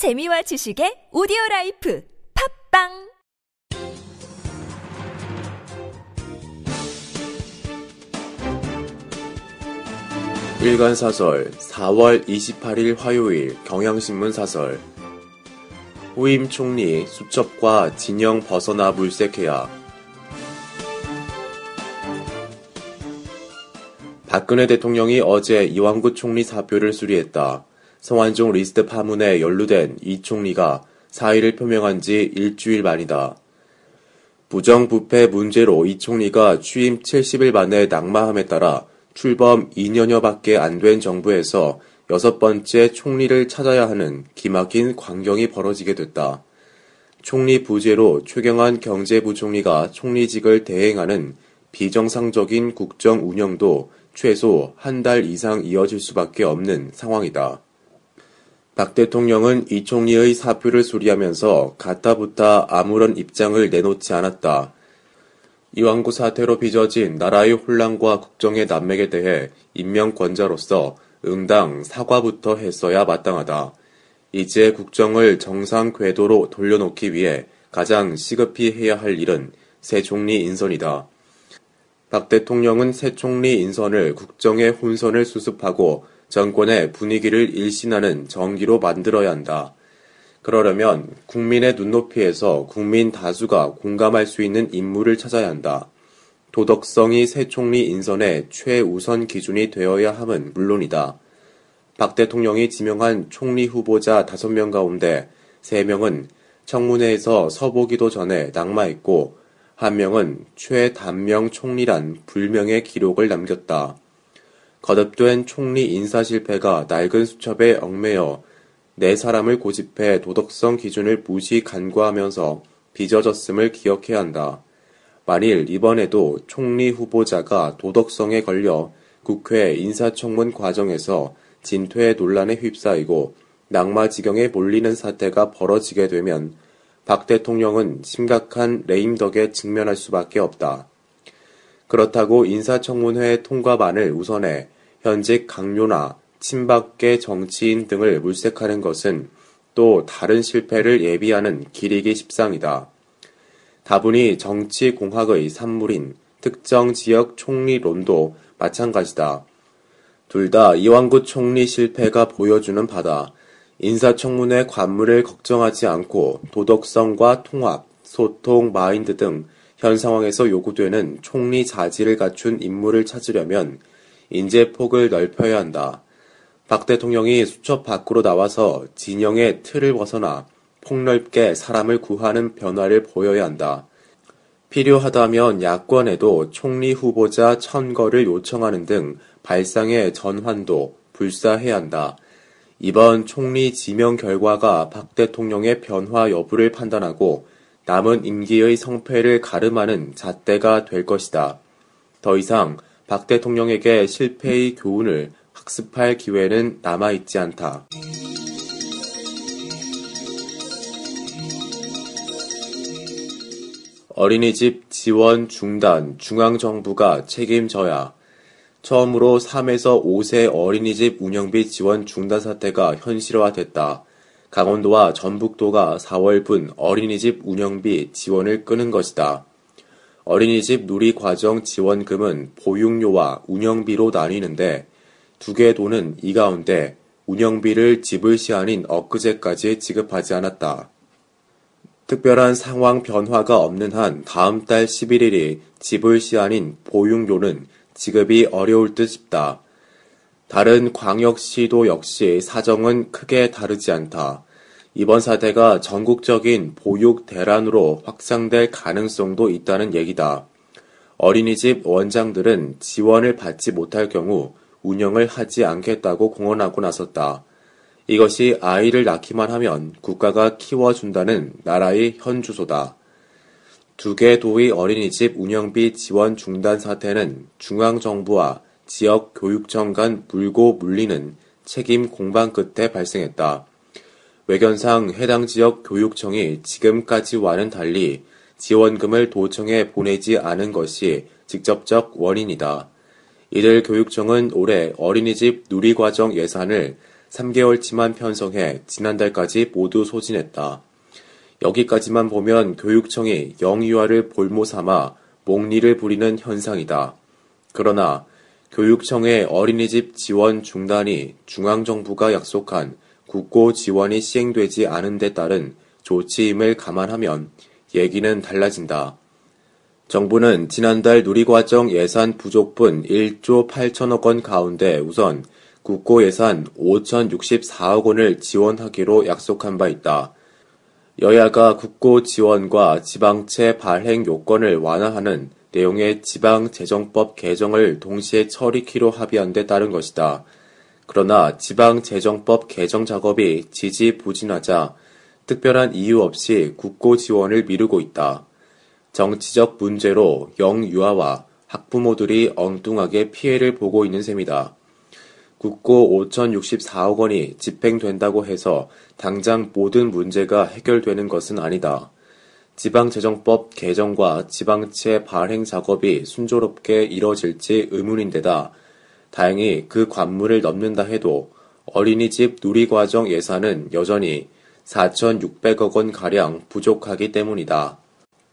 재미와 지식의 오디오 라이프 팟빵! 일간 사설 4월 28일 화요일 경향신문 사설. 후임 총리 수첩과 진영 벗어나 물색해야. 박근혜 대통령이 어제 이완구 총리 사표를 수리했다. 성완종 리스트 파문에 연루된 이 총리가 사의를 표명한 지 일주일 만이다. 부정부패 문제로 이 총리가 취임 70일 만에 낙마함에 따라 출범 2년여밖에 안 된 정부에서 여섯 번째 총리를 찾아야 하는 기막힌 광경이 벌어지게 됐다. 총리 부재로 최경환 경제부총리가 총리직을 대행하는 비정상적인 국정 운영도 최소 한 달 이상 이어질 수밖에 없는 상황이다. 박 대통령은 이 총리의 사표를 수리하면서 가타부타 아무런 입장을 내놓지 않았다. 이왕구 사태로 빚어진 나라의 혼란과 국정의 난맥에 대해 임명권자로서 응당 사과부터 했어야 마땅하다. 이제 국정을 정상 궤도로 돌려놓기 위해 가장 시급히 해야 할 일은 새 총리 인선이다. 박 대통령은 새 총리 인선을 국정의 혼선을 수습하고 정권의 분위기를 일신하는 정기로 만들어야 한다. 그러려면 국민의 눈높이에서 국민 다수가 공감할 수 있는 인물을 찾아야 한다. 도덕성이 새 총리 인선의 최우선 기준이 되어야 함은 물론이다. 박 대통령이 지명한 총리 후보자 5명 가운데 3명은 청문회에서 서보기도 전에 낙마했고, 한 명은 최단명 총리란 불명의 기록을 남겼다. 거듭된 총리 인사 실패가 낡은 수첩에 얽매여 네 사람을 고집해 도덕성 기준을 무시 간과하면서 빚어졌음을 기억해야 한다. 만일 이번에도 총리 후보자가 도덕성에 걸려 국회 인사청문 과정에서 진퇴 논란에 휩싸이고 낙마 지경에 몰리는 사태가 벌어지게 되면 박 대통령은 심각한 레임덕에 직면할 수밖에 없다. 그렇다고 인사청문회 통과반을 우선해 현직 강요나 친박계 정치인 등을 물색하는 것은 또 다른 실패를 예비하는 기리기 십상이다. 다분히 정치공학의 산물인 특정 지역 총리론도 마찬가지다. 둘 다 이왕구 총리 실패가 보여주는 바다. 인사청문회 관물을 걱정하지 않고 도덕성과 통합, 소통, 마인드 등 현 상황에서 요구되는 총리 자질을 갖춘 인물을 찾으려면 인재 폭을 넓혀야 한다. 박 대통령이 수첩 밖으로 나와서 진영의 틀을 벗어나 폭넓게 사람을 구하는 변화를 보여야 한다. 필요하다면 야권에도 총리 후보자 천거를 요청하는 등 발상의 전환도 불사해야 한다. 이번 총리 지명 결과가 박 대통령의 변화 여부를 판단하고 남은 임기의 성패를 가름하는 잣대가 될 것이다. 더 이상 박 대통령에게 실패의 교훈을 학습할 기회는 남아있지 않다. 어린이집 지원 중단 중앙정부가 책임져야 처음으로 3에서 5세 어린이집 운영비 지원 중단 사태가 현실화됐다. 강원도와 전북도가 4월분 어린이집 운영비 지원을 끄는 것이다. 어린이집 누리과정 지원금은 보육료와 운영비로 나뉘는데 두 개의 돈은 이 가운데 운영비를 지불시 아닌 엊그제까지 지급하지 않았다. 특별한 상황 변화가 없는 한 다음 달 11일이 지불시 아닌 보육료는 지급이 어려울 듯 싶다. 다른 광역시도 역시 사정은 크게 다르지 않다. 이번 사태가 전국적인 보육 대란으로 확산될 가능성도 있다는 얘기다. 어린이집 원장들은 지원을 받지 못할 경우 운영을 하지 않겠다고 공언하고 나섰다. 이것이 아이를 낳기만 하면 국가가 키워준다는 나라의 현 주소다. 두 개 도의 어린이집 운영비 지원 중단 사태는 중앙정부와 지역 교육청 간 물고 물리는 책임 공방 끝에 발생했다. 외견상 해당 지역 교육청이 지금까지와는 달리 지원금을 도청에 보내지 않은 것이 직접적 원인이다. 이들 교육청은 올해 어린이집 누리과정 예산을 3개월치만 편성해 지난달까지 모두 소진했다. 여기까지만 보면 교육청이 영유아를 볼모 삼아 목리를 부리는 현상이다. 그러나 교육청의 어린이집 지원 중단이 중앙정부가 약속한 국고 지원이 시행되지 않은 데 따른 조치임을 감안하면 얘기는 달라진다. 정부는 지난달 누리과정 예산 부족분 1조 8천억 원 가운데 우선 국고 예산 5,064억 원을 지원하기로 약속한 바 있다. 여야가 국고 지원과 지방채 발행 요건을 완화하는 내용의 지방재정법 개정을 동시에 처리키로 합의한 데 따른 것이다. 그러나 지방재정법 개정 작업이 지지부진하자 특별한 이유 없이 국고 지원을 미루고 있다. 정치적 문제로 영유아와 학부모들이 엉뚱하게 피해를 보고 있는 셈이다. 국고 5,064억 원이 집행된다고 해서 당장 모든 문제가 해결되는 것은 아니다. 지방재정법 개정과 지방채 발행 작업이 순조롭게 이뤄질지 의문인데다 다행히 그 관문을 넘는다 해도 어린이집 누리과정 예산은 여전히 4,600억 원 가량 부족하기 때문이다.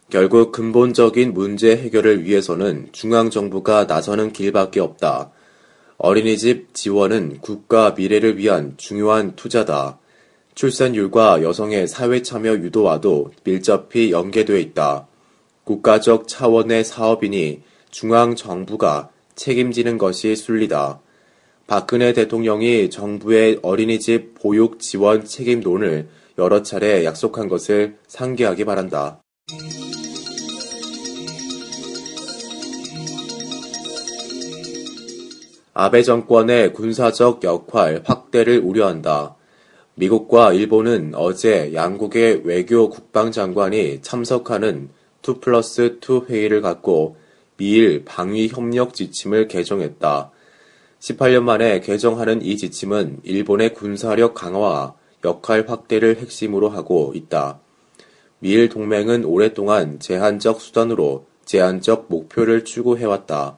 결국 근본적인 문제 해결을 위해서는 중앙정부가 나서는 길밖에 없다. 어린이집 지원은 국가 미래를 위한 중요한 투자다. 출산율과 여성의 사회 참여 유도와도 밀접히 연계되어 있다. 국가적 차원의 사업이니 중앙 정부가 책임지는 것이 순리다. 박근혜 대통령이 정부의 어린이집 보육 지원 책임론을 여러 차례 약속한 것을 상기하기 바란다. 아베 정권의 군사적 역할 확대를 우려한다. 미국과 일본은 어제 양국의 외교 국방장관이 참석하는 2 플러스 2 회의를 갖고 미일 방위 협력 지침을 개정했다. 18년 만에 개정하는 이 지침은 일본의 군사력 강화와 역할 확대를 핵심으로 하고 있다. 미일 동맹은 오랫동안 제한적 수단으로 제한적 목표를 추구해왔다.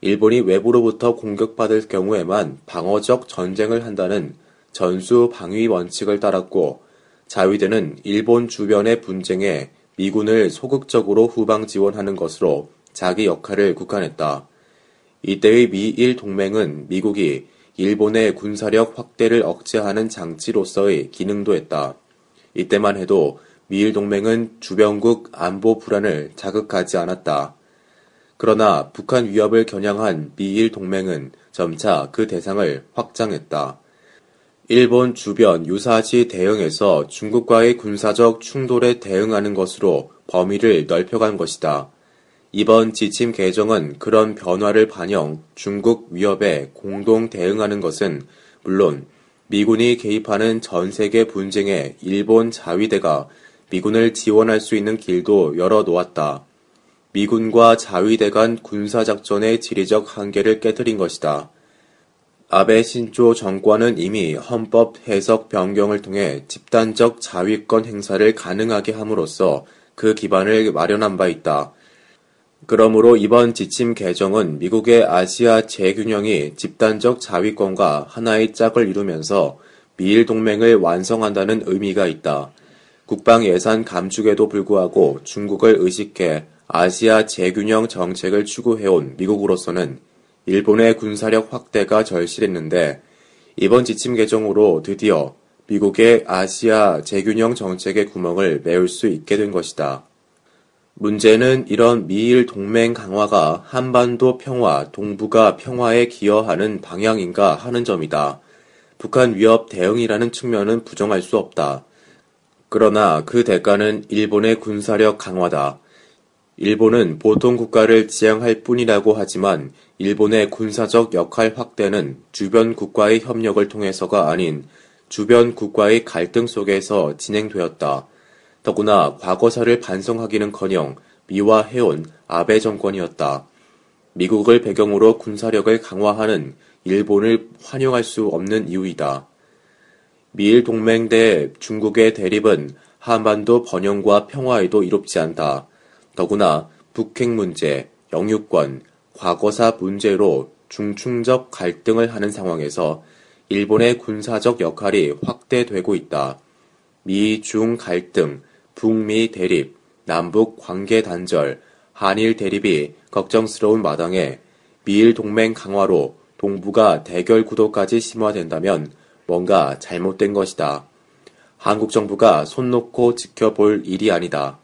일본이 외부로부터 공격받을 경우에만 방어적 전쟁을 한다는 전수 방위 원칙을 따랐고 자위대는 일본 주변의 분쟁에 미군을 소극적으로 후방 지원하는 것으로 자기 역할을 국한했다. 이때의 미일 동맹은 미국이 일본의 군사력 확대를 억제하는 장치로서의 기능도 했다. 이때만 해도 미일 동맹은 주변국 안보 불안을 자극하지 않았다. 그러나 북한 위협을 겨냥한 미일 동맹은 점차 그 대상을 확장했다. 일본 주변 유사시 대응에서 중국과의 군사적 충돌에 대응하는 것으로 범위를 넓혀간 것이다. 이번 지침 개정은 그런 변화를 반영 중국 위협에 공동 대응하는 것은 물론 미군이 개입하는 전 세계 분쟁에 일본 자위대가 미군을 지원할 수 있는 길도 열어 놓았다. 미군과 자위대 간 군사작전의 지리적 한계를 깨뜨린 것이다. 아베 신조 정권은 이미 헌법 해석 변경을 통해 집단적 자위권 행사를 가능하게 함으로써 그 기반을 마련한 바 있다. 그러므로 이번 지침 개정은 미국의 아시아 재균형이 집단적 자위권과 하나의 짝을 이루면서 미일 동맹을 완성한다는 의미가 있다. 국방 예산 감축에도 불구하고 중국을 의식해 아시아 재균형 정책을 추구해온 미국으로서는 일본의 군사력 확대가 절실했는데 이번 지침 개정으로 드디어 미국의 아시아 재균형 정책의 구멍을 메울 수 있게 된 것이다. 문제는 이런 미일 동맹 강화가 한반도 평화, 동북아 평화에 기여하는 방향인가 하는 점이다. 북한 위협 대응이라는 측면은 부정할 수 없다. 그러나 그 대가는 일본의 군사력 강화다. 일본은 보통 국가를 지향할 뿐이라고 하지만 일본의 군사적 역할 확대는 주변 국가의 협력을 통해서가 아닌 주변 국가의 갈등 속에서 진행되었다. 더구나 과거사를 반성하기는커녕 미화해온 아베 정권이었다. 미국을 배경으로 군사력을 강화하는 일본을 환영할 수 없는 이유이다. 미일 동맹 대 중국의 대립은 한반도 번영과 평화에도 이롭지 않다. 더구나 북핵 문제, 영유권, 과거사 문제로 중충적 갈등을 하는 상황에서 일본의 군사적 역할이 확대되고 있다. 미, 중 갈등, 북미 대립, 남북 관계 단절, 한일 대립이 걱정스러운 마당에 미일 동맹 강화로 동북아 대결 구도까지 심화된다면 뭔가 잘못된 것이다. 한국 정부가 손 놓고 지켜볼 일이 아니다.